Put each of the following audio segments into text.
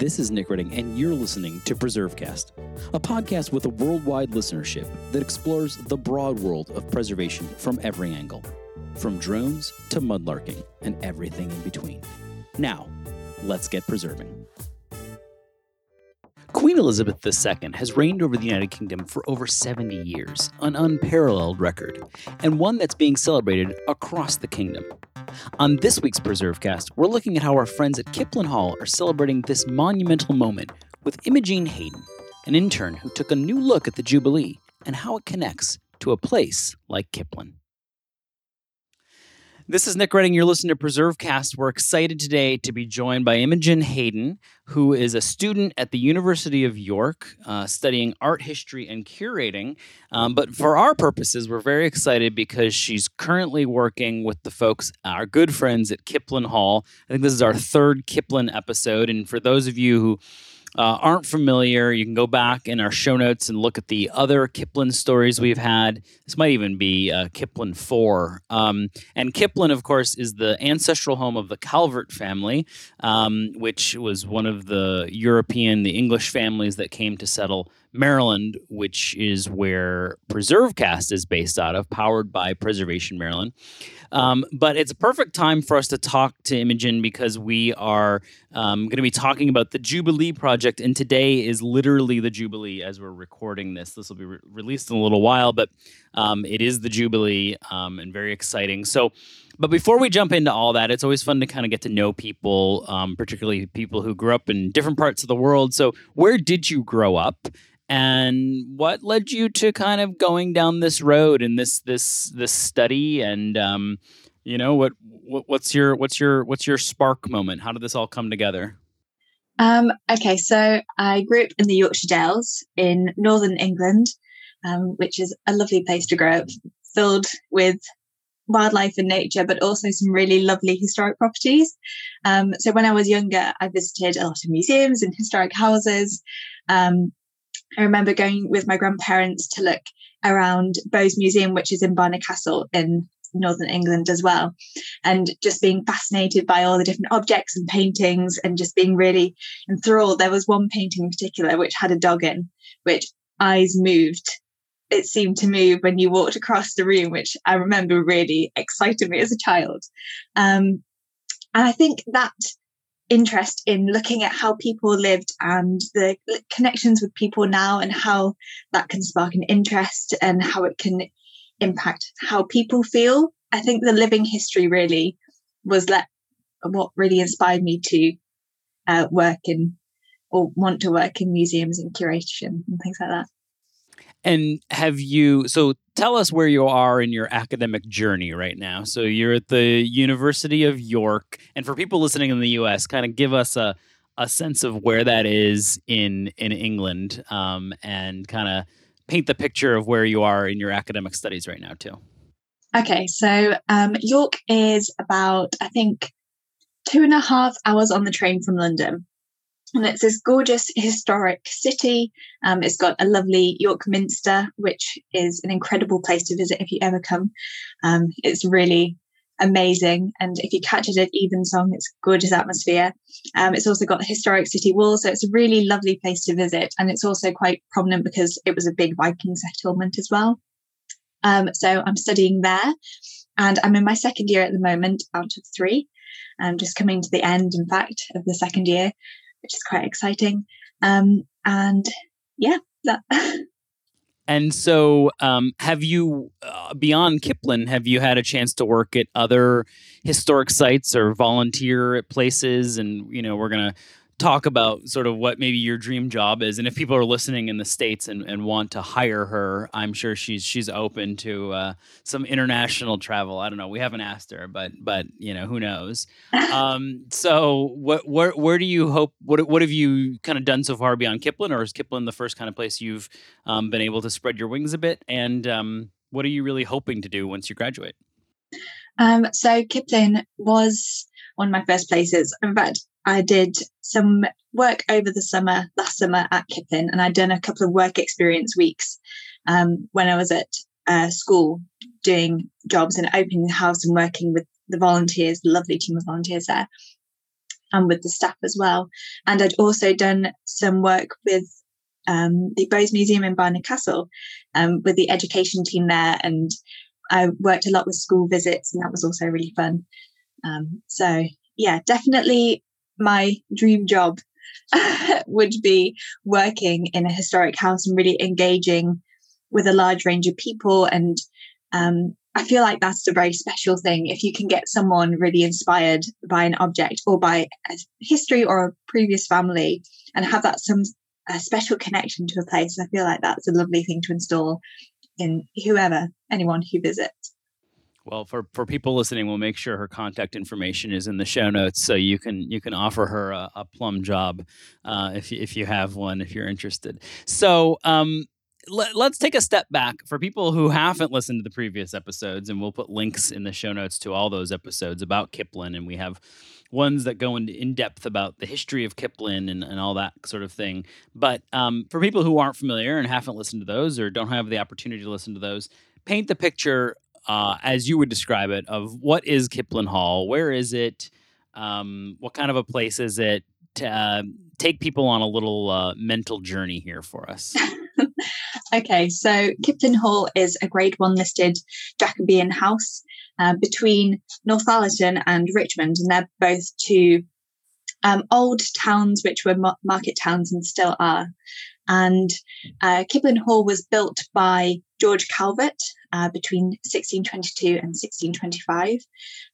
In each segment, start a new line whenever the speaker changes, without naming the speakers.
This is Nick Redding, and you're listening to PreserveCast, a podcast with a worldwide listenership that explores the broad world of preservation from every angle, from drones to mudlarking and everything in between. Now, let's get preserving. Queen Elizabeth II has reigned over the United Kingdom for over 70 years, an unparalleled record, and one that's being celebrated across the kingdom. On this week's PreserveCast, we're looking at how our friends at Kiplin Hall are celebrating this monumental moment with Imogen Hayden, an intern who took a new look at the Jubilee and how it connects to a place like Kiplin. This is Nick Redding. You're listening to PreserveCast. We're excited today to be joined by Imogen Hayden, who is a student at the University of York uh, studying art history and curating. Um, but for our purposes, we're very excited because she's currently working with the folks, our good friends at Kiplin Hall. I think this is our third Kiplin episode. And for those of you who uh, aren't familiar, you can go back in our show notes and look at the other Kiplin stories we've had. This might even be uh, Kiplin 4. Um, and Kiplin, of course, is the ancestral home of the Calvert family, um, which was one of the European, the English families that came to settle Maryland, which is where PreserveCast is based out of, powered by Preservation Maryland. Um, but it's a perfect time for us to talk to Imogen because we are um, going to be talking about the Jubilee Project. And today is literally the Jubilee as we're recording this. This will be re- released in a little while, but um, it is the Jubilee um, and very exciting. So, but before we jump into all that, it's always fun to kind of get to know people, um, particularly people who grew up in different parts of the world. So, where did you grow up? and what led you to kind of going down this road and this this this study and um, you know what, what what's your what's your what's your spark moment how did this all come together
um, okay so i grew up in the yorkshire dales in northern england um, which is a lovely place to grow up filled with wildlife and nature, but also some really lovely historic properties. Um, so when I was younger, I visited a lot of museums and historic houses. Um, I remember going with my grandparents to look around Bowes Museum, which is in Barnard Castle in northern England as well, and just being fascinated by all the different objects and paintings and just being really enthralled. There was one painting in particular which had a dog in, which eyes moved. It seemed to move when you walked across the room, which I remember really excited me as a child. Um, and I think that interest in looking at how people lived and the connections with people now and how that can spark an interest and how it can impact how people feel. I think the living history really was let, what really inspired me to uh, work in or want to work in museums and curation and things like that.
And have you, so tell us where you are in your academic journey right now. So you're at the University of York. And for people listening in the US, kind of give us a, a sense of where that is in, in England um, and kind of paint the picture of where you are in your academic studies right now, too.
Okay, so um, York is about, I think, two and a half hours on the train from London. And it's this gorgeous historic city. Um, it's got a lovely York Minster, which is an incredible place to visit if you ever come. Um, it's really amazing. And if you catch it at Evensong, it's gorgeous atmosphere. Um, it's also got a historic city wall, so it's a really lovely place to visit. And it's also quite prominent because it was a big Viking settlement as well. Um, so I'm studying there, and I'm in my second year at the moment out of three. I'm just coming to the end, in fact, of the second year which is quite exciting. Um, and yeah, that.
And so, um, have you, uh, beyond Kiplin, have you had a chance to work at other historic sites or volunteer at places? And, you know, we're going to talk about sort of what maybe your dream job is and if people are listening in the states and, and want to hire her i'm sure she's she's open to uh, some international travel. I don't know. We haven't asked her but but you know who knows? Um, so what where, where do you hope what what have you kind of done so far beyond kiplin or is kiplin the first kind of place you've um, been able to spread your wings a bit? And um, what are you really hoping to do once you graduate?
Um, so kiplin was one of my first places. In fact I did some work over the summer, last summer at Kiplin, and I'd done a couple of work experience weeks um, when I was at uh, school doing jobs and opening the house and working with the volunteers, the lovely team of volunteers there. and with the staff as well. And I'd also done some work with um, the Bowes Museum in Barnard Castle um, with the education team there. And I worked a lot with school visits, and that was also really fun. Um, so, yeah, definitely my dream job would be working in a historic house and really engaging with a large range of people. And um, I feel like that's a very special thing. If you can get someone really inspired by an object or by a history or a previous family and have that some a special connection to a place, I feel like that's a lovely thing to install in whoever, anyone who visits.
Well, for, for people listening, we'll make sure her contact information is in the show notes, so you can you can offer her a, a plum job uh, if you, if you have one, if you're interested. So, um, let, us take a step back for people who haven't listened to the previous episodes, and we'll put links in the show notes to all those episodes about Kiplin. and we have ones that go into in depth about the history of Kiplin and, and all that sort of thing. But um, for people who aren't familiar and haven't listened to those or don't have the opportunity to listen to those, paint the picture uh, as you would describe it, of what is Kiplin Hall? Where is it? Um, what kind of a place is it? To, uh, take people on a little uh, mental journey here for us.
okay, so Kiplin Hall is a Grade One listed Jacobean house uh, between Northallerton and Richmond, and they're both two um, old towns which were market towns and still are. And uh, Kiplin Hall was built by George Calvert uh, between 1622 and 1625.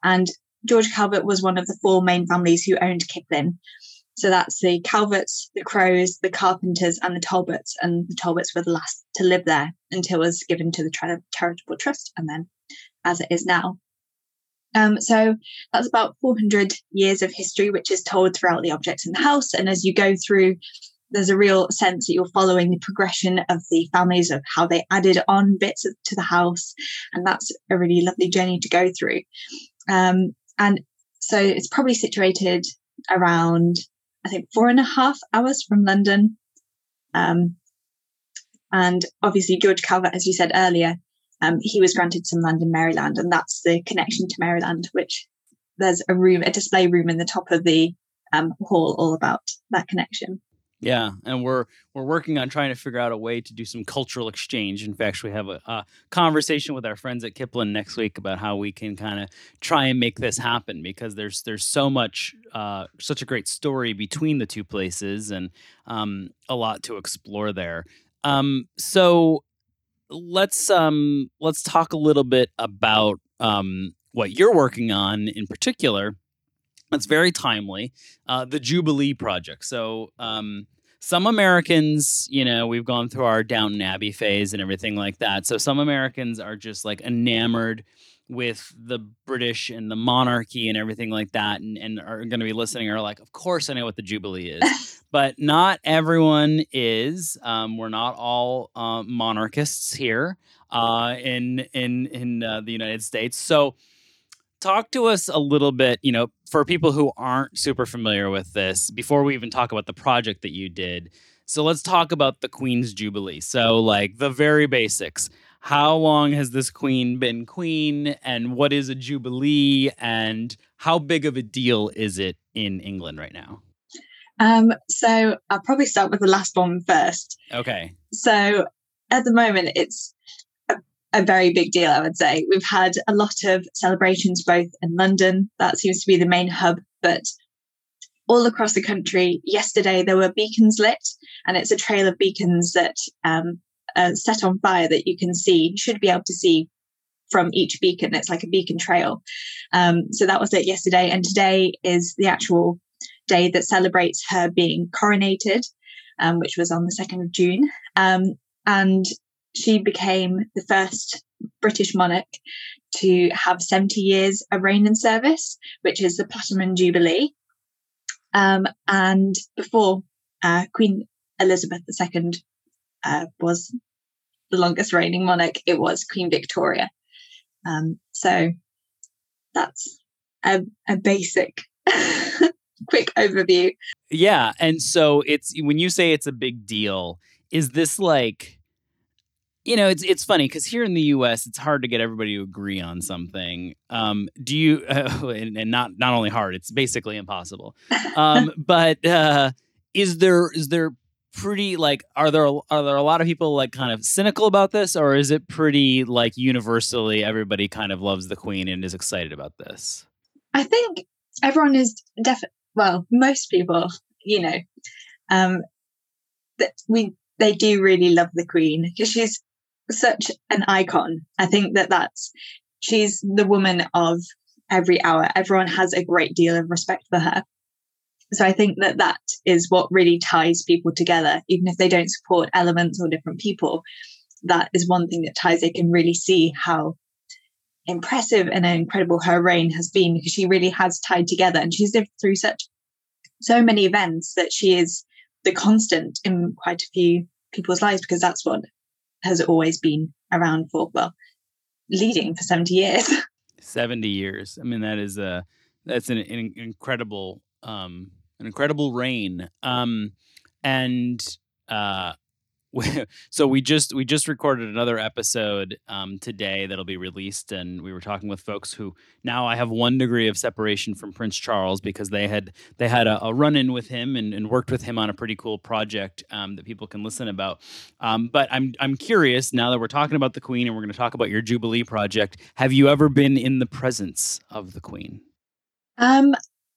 And George Calvert was one of the four main families who owned Kiplin. So that's the Calverts, the Crowes, the Carpenters, and the Talbots. And the Talbots were the last to live there until it was given to the Charitable Trust, and then as it is now. Um, so that's about 400 years of history, which is told throughout the objects in the house. And as you go through there's a real sense that you're following the progression of the families of how they added on bits to the house. And that's a really lovely journey to go through. Um, and so it's probably situated around, I think, four and a half hours from London. Um, and obviously, George Calvert, as you said earlier, um, he was granted some land in Maryland, and that's the connection to Maryland, which there's a room, a display room in the top of the um, hall all about that connection.
Yeah, and we're we're working on trying to figure out a way to do some cultural exchange. In fact, we have a, a conversation with our friends at Kiplin next week about how we can kind of try and make this happen because there's there's so much uh, such a great story between the two places and um, a lot to explore there. Um, so let's um, let's talk a little bit about um, what you're working on in particular that's very timely. Uh, the Jubilee Project. So, um, some Americans, you know, we've gone through our Downton Abbey phase and everything like that. So, some Americans are just like enamored with the British and the monarchy and everything like that, and, and are going to be listening are like, of course, I know what the Jubilee is. but not everyone is. Um, we're not all uh, monarchists here uh, in in in uh, the United States. So talk to us a little bit, you know, for people who aren't super familiar with this, before we even talk about the project that you did. So let's talk about the Queen's Jubilee. So, like the very basics. How long has this queen been queen, and what is a jubilee, and how big of a deal is it in England right now?
Um, so I'll probably start with the last one first.
Okay.
So at the moment, it's a very big deal, I would say. We've had a lot of celebrations both in London, that seems to be the main hub, but all across the country. Yesterday, there were beacons lit, and it's a trail of beacons that um, are set on fire that you can see, you should be able to see from each beacon. It's like a beacon trail. Um, so that was it yesterday. And today is the actual day that celebrates her being coronated, um, which was on the 2nd of June. Um, and she became the first British monarch to have 70 years of reign and service, which is the Platinum Jubilee. Um, and before uh, Queen Elizabeth II uh, was the longest reigning monarch, it was Queen Victoria. Um, so that's a, a basic, quick overview.
Yeah. And so it's when you say it's a big deal, is this like you know, it's it's funny because here in the U.S., it's hard to get everybody to agree on something. Um, do you? Uh, and, and, not not only hard, it's basically impossible. Um, but uh, is there is there pretty like are there are there a lot of people like kind of cynical about this, or is it pretty like universally everybody kind of loves the Queen and is excited about this?
I think everyone is definitely well, most people, you know, um, that we they do really love the Queen because she's such an icon. I think that that's she's the woman of every hour. Everyone has a great deal of respect for her. So I think that that is what really ties people together, even if they don't support elements or different people. That is one thing that ties. They can really see how impressive and incredible her reign has been because she really has tied together and she's lived through such so many events that she is the constant in quite a few people's lives because that's what has always been around for well leading for 70 years.
70 years. I mean that is a that's an, an incredible um an incredible reign. Um and uh so we just we just recorded another episode um, today that'll be released, and we were talking with folks who now I have one degree of separation from Prince Charles because they had they had a, a run in with him and, and, worked with him on a pretty cool project um, that people can listen about. Um, but I'm I'm curious now that we're talking about the Queen and we're going to talk about your Jubilee project. Have you ever been in the presence of the Queen?
Um,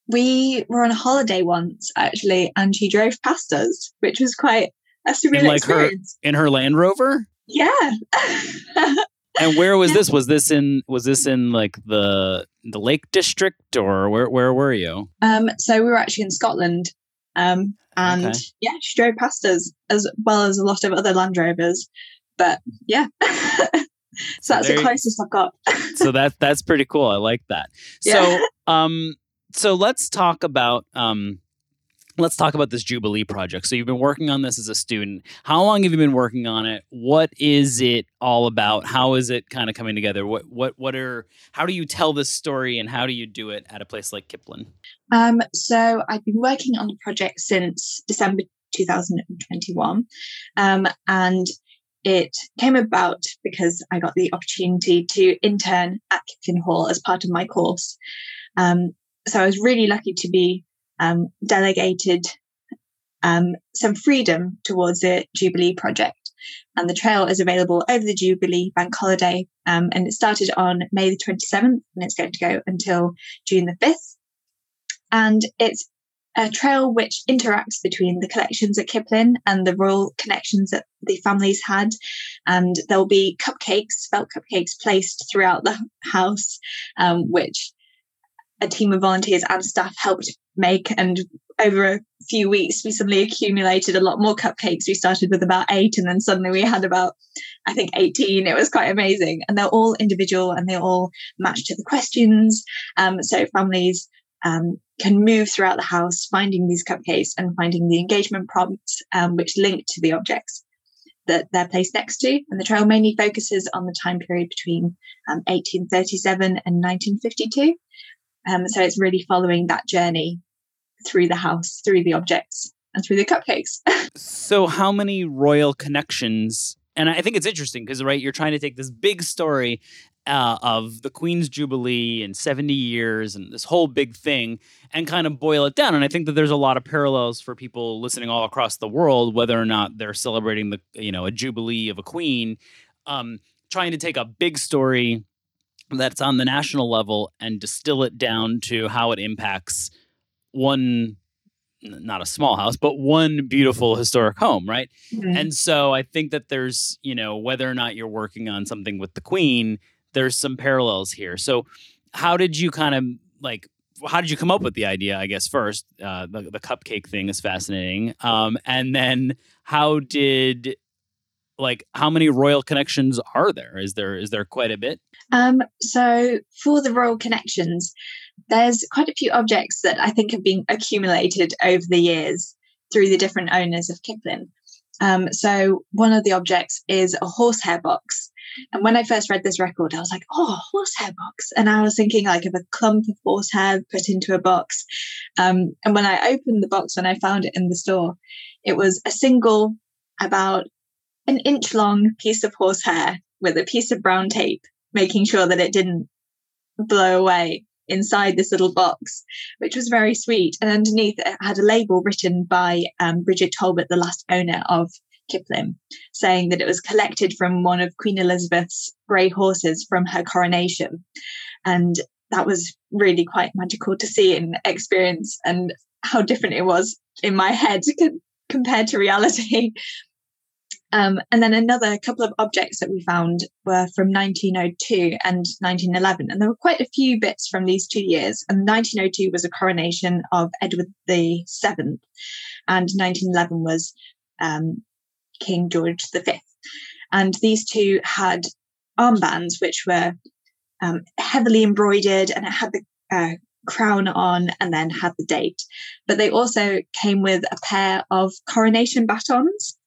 we were on a holiday once actually, and she drove past us, which was quite that's a real in, like experience.
her in her Land Rover.
Yeah.
and where was yeah. this? Was this in was this in like the the Lake District or where where were you?
Um, so we were actually in Scotland. Um, and okay. yeah, she drove past us as well as a lot of other Land Rovers. But yeah. so that's the closest I've got.
so that that's pretty cool. I like that. Yeah. So um so let's talk about um let's talk about this Jubilee project. So you've been working on this as a student. How long have you been working on it? What is it all about? How is it kind of coming together? What what what are how do you tell this story and how do you do it at a place like Kiplin?
Um, so I've been working on the project since December 2021, um, and it came about because I got the opportunity to intern at Kiplin Hall as part of my course. Um, so I was really lucky to be um, delegated um, some freedom towards the Jubilee project. And the trail is available over the Jubilee bank holiday. Um, and it started on May the 27th and it's going to go until June the 5th. And it's a trail which interacts between the collections at Kiplin and the royal connections that the families had. And there'll be cupcakes, felt cupcakes placed throughout the house, um, which a team of volunteers and staff helped make. And over a few weeks, we suddenly accumulated a lot more cupcakes. We started with about eight, and then suddenly we had about, I think, 18. It was quite amazing. And they're all individual and they all match to the questions. Um, so families um, can move throughout the house, finding these cupcakes and finding the engagement prompts, um, which link to the objects that they're placed next to. And the trail mainly focuses on the time period between 1837 um, and 1952. Um, so it's really following that journey through the house, through the objects, and through the cupcakes.
so, how many royal connections? And I think it's interesting because, right, you're trying to take this big story uh, of the Queen's Jubilee and 70 years and this whole big thing and kind of boil it down. And I think that there's a lot of parallels for people listening all across the world, whether or not they're celebrating the, you know, a Jubilee of a Queen, um, trying to take a big story that's on the national level and distill it down to how it impacts one not a small house but one beautiful historic home right? Mm-hmm. and so i think that there's you know whether or not you're working on something with the queen there's some parallels here. So how did you kind of like how did you come up with the idea i guess first? Uh, the, the cupcake thing is fascinating. Um, and then how did like how many royal connections are there? Is there is there quite a bit?
Um so for the royal connections there's quite a few objects that i think have been accumulated over the years through the different owners of kiplin. Um, so one of the objects is a horsehair box. And when i first read this record i was like oh horsehair box. And i was thinking like of a clump of horsehair put into a box. Um, and when i opened the box when i found it in the store it was a single about an inch long piece of horsehair with a piece of brown tape, making sure that it didn't blow away inside this little box, which was very sweet. And underneath it had a label written by um, Bridget Talbot, the last owner of Kiplin, saying that it was collected from one of Queen Elizabeth's grey horses from her coronation. And that was really quite magical to see and experience, and how different it was in my head compared to reality. Um, and then another couple of objects that we found were from 1902 and 1911. And there were quite a few bits from these two years. And 1902 was a coronation of Edward VII, and 1911 was um, King George V. And these two had armbands, which were um, heavily embroidered and it had the uh, crown on and then had the date. But they also came with a pair of coronation batons,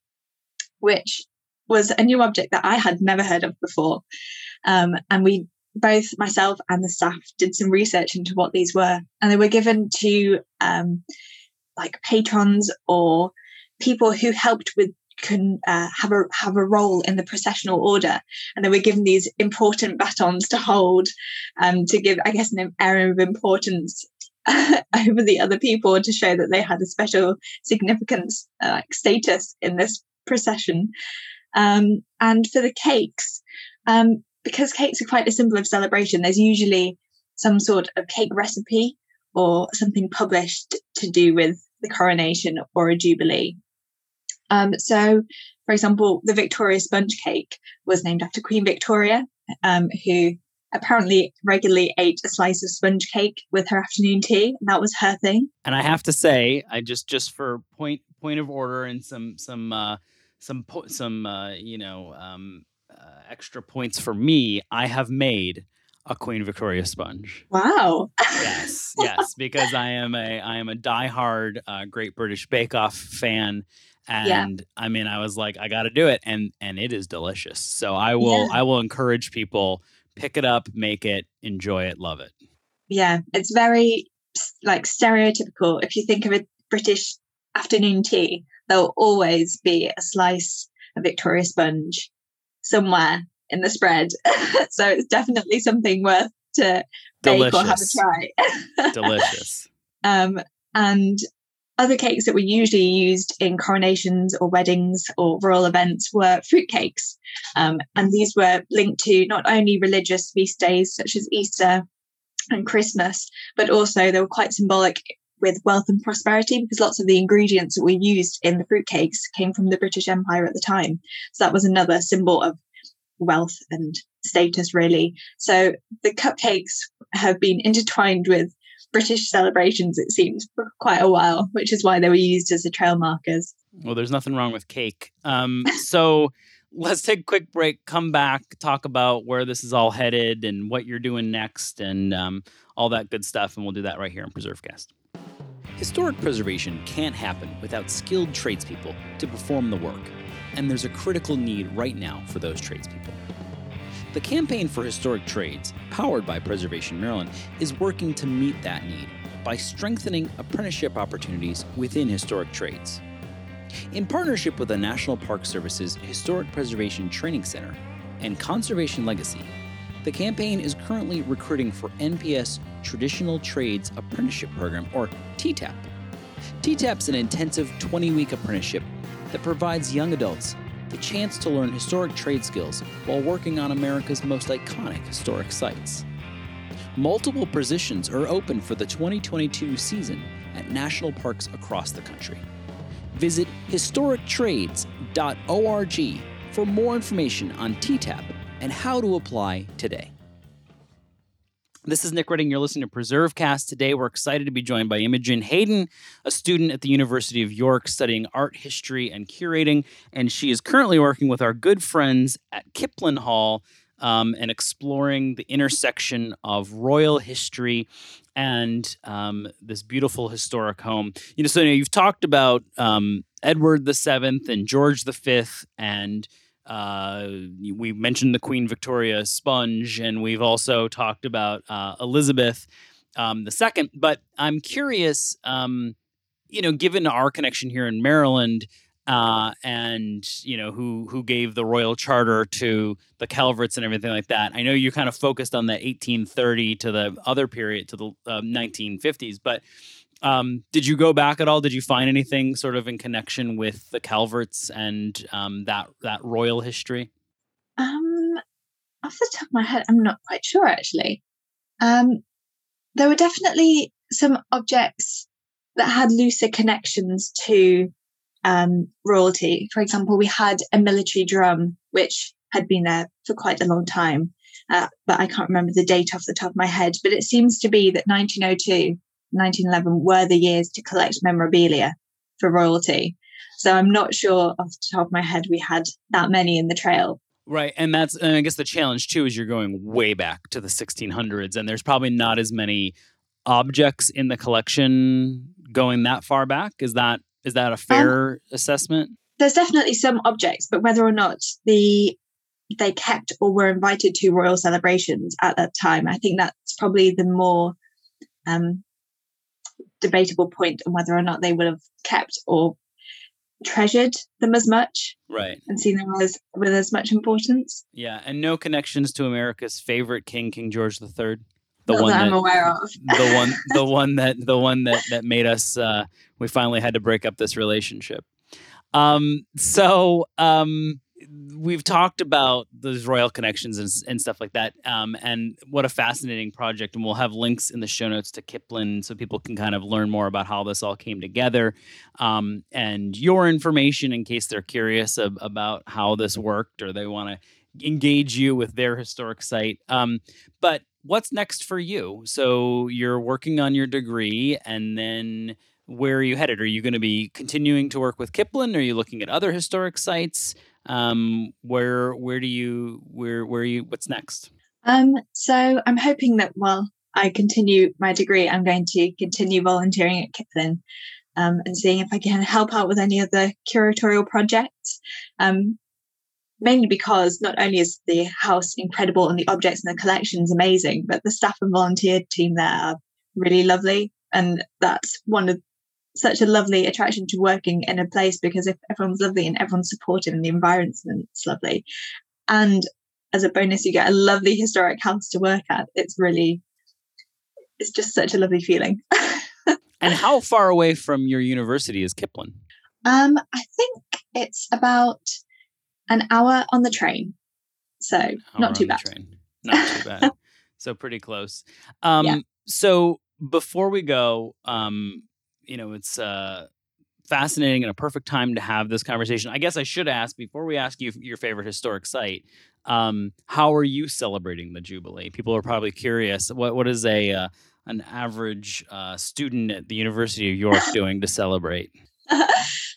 which was a new object that I had never heard of before. Um, and we both myself and the staff did some research into what these were, and they were given to um, like patrons or people who helped with can uh, have a have a role in the processional order, and they were given these important batons to hold, um, to give, I guess, an air of importance over the other people to show that they had a special significance, uh, like status in this procession. Um, and for the cakes, um, because cakes are quite a symbol of celebration, there's usually some sort of cake recipe or something published to do with the coronation or a jubilee. Um, so, for example, the Victoria sponge cake was named after Queen Victoria, um, who apparently regularly ate a slice of sponge cake with her afternoon tea. And that was her thing.
And I have to say, I just just for point point of order and some some uh, some po- some uh, you know um, uh, extra points for me, I have made a Queen Victoria sponge.
Wow.
yes, yes, because I am a I am a diehard uh, Great British Bake Off fan, and yeah. I mean, I was like, I got to do it, and and it is delicious. So I will yeah. I will encourage people pick it up, make it, enjoy it, love it.
Yeah, it's very like stereotypical. If you think of a British afternoon tea, there'll always be a slice of Victoria sponge somewhere in the spread. so it's definitely something worth to bake or have a try.
Delicious.
Um, and other cakes that were usually used in coronations or weddings or royal events were fruitcakes. Um, and these were linked to not only religious feast days such as Easter and Christmas, but also they were quite symbolic with wealth and prosperity because lots of the ingredients that were used in the fruitcakes came from the British Empire at the time. So that was another symbol of wealth and status, really. So the cupcakes have been intertwined with British celebrations, it seems, for quite a while, which is why they were used as the trail markers.
Well, there's nothing wrong with cake. Um, so let's take a quick break, come back, talk about where this is all headed and what you're doing next and um, all that good stuff. And we'll do that right here on PreserveCast. Historic preservation can't happen without skilled tradespeople to perform the work, and there's a critical need right now for those tradespeople. The Campaign for Historic Trades, powered by Preservation Maryland, is working to meet that need by strengthening apprenticeship opportunities within historic trades. In partnership with the National Park Service's Historic Preservation Training Center and Conservation Legacy, the campaign is currently recruiting for NPS Traditional Trades Apprenticeship Program, or TTAP. Is an intensive 20 week apprenticeship that provides young adults the chance to learn historic trade skills while working on America's most iconic historic sites. Multiple positions are open for the 2022 season at national parks across the country. Visit historictrades.org for more information on TTAP and how to apply today. This is Nick Redding. You're listening to Preserve Cast. Today, we're excited to be joined by Imogen Hayden, a student at the University of York studying art history and curating. And she is currently working with our good friends at Kiplin Hall um, and exploring the intersection of royal history and um, this beautiful historic home. You know, so you know, you've talked about um, Edward the Seventh and George the Fifth and uh, we mentioned the Queen Victoria sponge, and we've also talked about uh, Elizabeth um, the second. But I'm curious, um, you know, given our connection here in Maryland, uh, and you know who who gave the royal charter to the Calverts and everything like that. I know you kind of focused on the 1830 to the other period to the uh, 1950s, but um, did you go back at all? Did you find anything sort of in connection with the Calverts and um, that that royal history?
Um, off the top of my head, I'm not quite sure actually. Um, there were definitely some objects that had looser connections to um, royalty. For example, we had a military drum which had been there for quite a long time, uh, but I can't remember the date off the top of my head. But it seems to be that 1902 1911 were the years to collect memorabilia for royalty. So I'm not sure off the top of my head we had that many in the trail.
Right. And that's, and I guess the challenge too is you're going way back to the 1600s, and there's probably not as many objects in the collection going that far back. Is that is that a um, fair um, assessment?
There's definitely some objects, but whether or not the they kept or were invited to royal celebrations at that time, I think that's probably the more um, debatable point on whether or not they would have kept or treasured them as much
right
and seen them as with as much importance
yeah and no connections to america's favorite king king george
the
third
the one that, I'm aware of.
the one the one that the one that that made us uh we finally had to break up this relationship. Um so um we've talked about those royal connections and, and stuff like that um, and what a fascinating project and we'll have links in the show notes to kiplin so people can kind of learn more about how this all came together um, and your information in case they're curious ab- about how this worked or they want to engage you with their historic site um, but what's next for you? So you're working on your degree and then where are you headed are you going to be continuing to work with kiplin are you looking at other historic sites um, where where do you where where you what's next?
Um, so I'm hoping that while I continue my degree, I'm going to continue volunteering at Kiplin um, and seeing if I can help out with any of the curatorial projects. Um, mainly because not only is the house incredible and the objects in the collections amazing, but the staff and volunteer team there are really lovely. And that's one of such a lovely attraction to working in a place because if everyone's lovely and everyone's supportive and the environment's lovely, and as a bonus you get a lovely historic house to work at, it's really it's just such a lovely feeling.
and how far away from your university is Kiplin?
Um, I think it's about an hour on the train. So not too bad.
Not too bad. so pretty close. Um, yeah. so before we go, um, you know, it's uh, fascinating and a perfect time to have this conversation. I guess I should ask before we ask you your favorite historic site. Um, how are you celebrating the Jubilee? People are probably curious. What what is a uh, an average uh, student at the University of York doing to celebrate?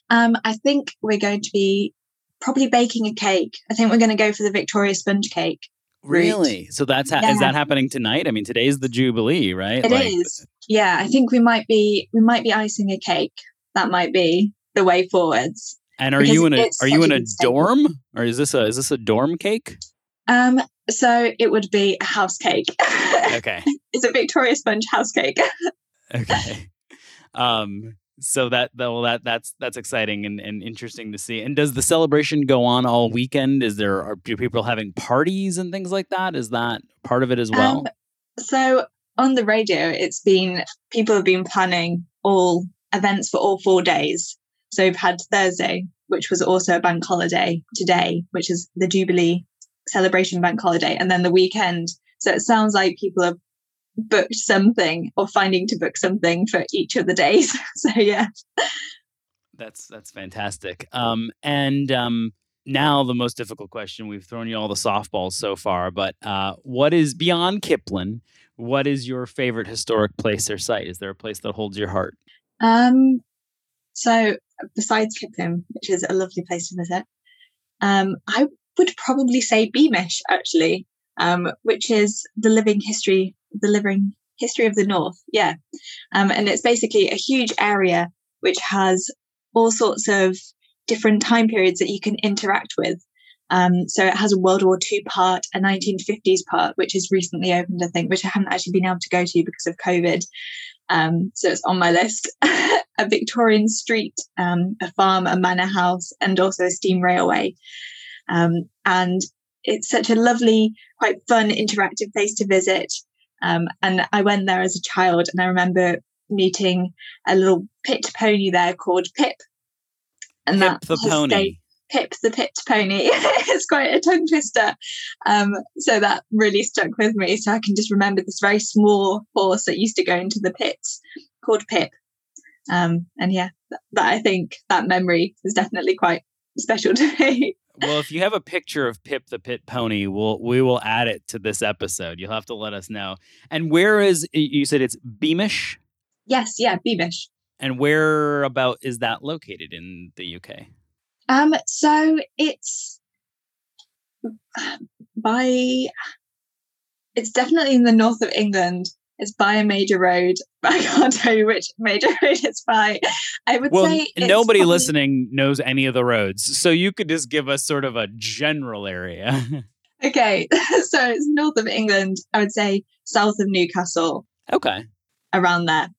um, I think we're going to be probably baking a cake. I think we're going to go for the Victoria sponge cake.
Really? So that's ha- yeah. is that happening tonight? I mean, today's the Jubilee, right?
It like, is. Yeah, I think we might be we might be icing a cake. That might be the way forwards.
And are you in a are you in a dorm or is this a is this a dorm cake?
Um, so it would be a house cake.
Okay.
it's a Victoria sponge house cake.
okay. Um so that well that that's that's exciting and, and interesting to see. And does the celebration go on all weekend? Is there are people having parties and things like that? Is that part of it as well? um,
so on the radio it's been people have been planning all events for all four days. So we've had thursday which was also a bank holiday today which is the jubilee celebration bank holiday and then the weekend. So it sounds like people have booked something or finding to book something for each of the days. so yeah.
That's that's fantastic. Um, and um, now the most difficult question. We've thrown you all the softballs so far, but uh, what is beyond Kiplin? What is your favorite historic place or site? Is there a place that holds your heart?
Um, so besides Kiplin, which is a lovely place to visit, um, I would probably say Beamish actually, um, which is the living history the living history of the North. Yeah. Um, and it's basically a huge area which has all sorts of different time periods that you can interact with. Um, so it has a World War II part, a 1950s part, which is recently opened, I think, which I haven't actually been able to go to because of COVID. Um, so it's on my list. a Victorian street, um, a farm, a manor house, and also a steam railway. Um, and it's such a lovely, quite fun, interactive place to visit. Um, and I went there as a child, and I remember meeting a little pit pony there called Pip.
And Pip that the pony. Stayed,
Pip the pit pony. it's quite a tongue twister. Um, so that really stuck with me. So I can just remember this very small horse that used to go into the pits called Pip. Um, and yeah, that, that I think that memory is definitely quite special to me.
Well, if you have a picture of Pip the Pit Pony, we'll we will add it to this episode. You'll have to let us know. And where is you said it's Beamish?
Yes, yeah, Beamish.
And where about is that located in the UK?
Um, so it's by it's definitely in the north of England. It's by a major road, but I can't tell you which major road it's by. I would
well,
say
nobody probably... listening knows any of the roads, so you could just give us sort of a general area.
okay, so it's north of England. I would say south of Newcastle.
Okay,
around there.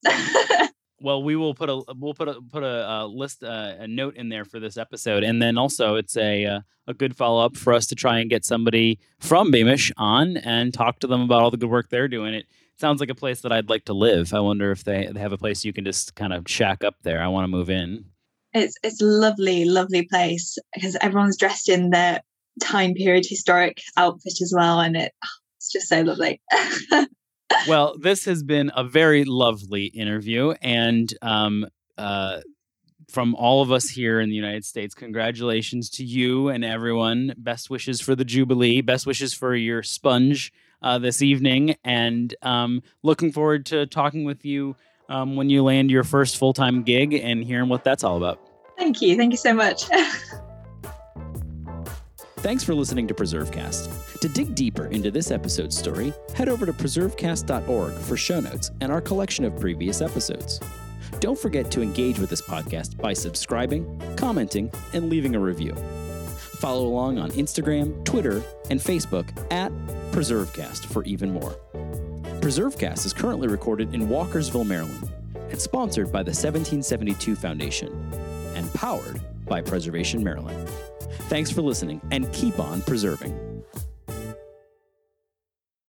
well, we will put a we'll put a put a, a list uh, a note in there for this episode, and then also it's a uh, a good follow up for us to try and get somebody from Beamish on and talk to them about all the good work they're doing. It sounds like a place that I'd like to live. I wonder if they, they have a place you can just kind of shack up there. I want to move in.
It's it's a lovely, lovely place because everyone's dressed in their time period historic outfit as well, and it it's just so lovely.
well, this has been a very lovely interview, and um, uh, from all of us here in the United States, congratulations to you and everyone. Best wishes for the Jubilee. Best wishes for your sponge uh, this evening, and um, looking forward to talking with you um, when you land your first full time gig and hearing what that's all about.
Thank you. Thank you so much.
Thanks for listening to PreserveCast. To dig deeper into this episode's story, head over to preservecast.org for show notes and our collection of previous episodes. Don't forget to engage with this podcast by subscribing, commenting, and leaving a review. Follow along on Instagram, Twitter, and Facebook at PreserveCast for even more. PreserveCast is currently recorded in Walkersville, Maryland, and sponsored by the 1772 Foundation and powered by Preservation Maryland. Thanks for listening and keep on preserving.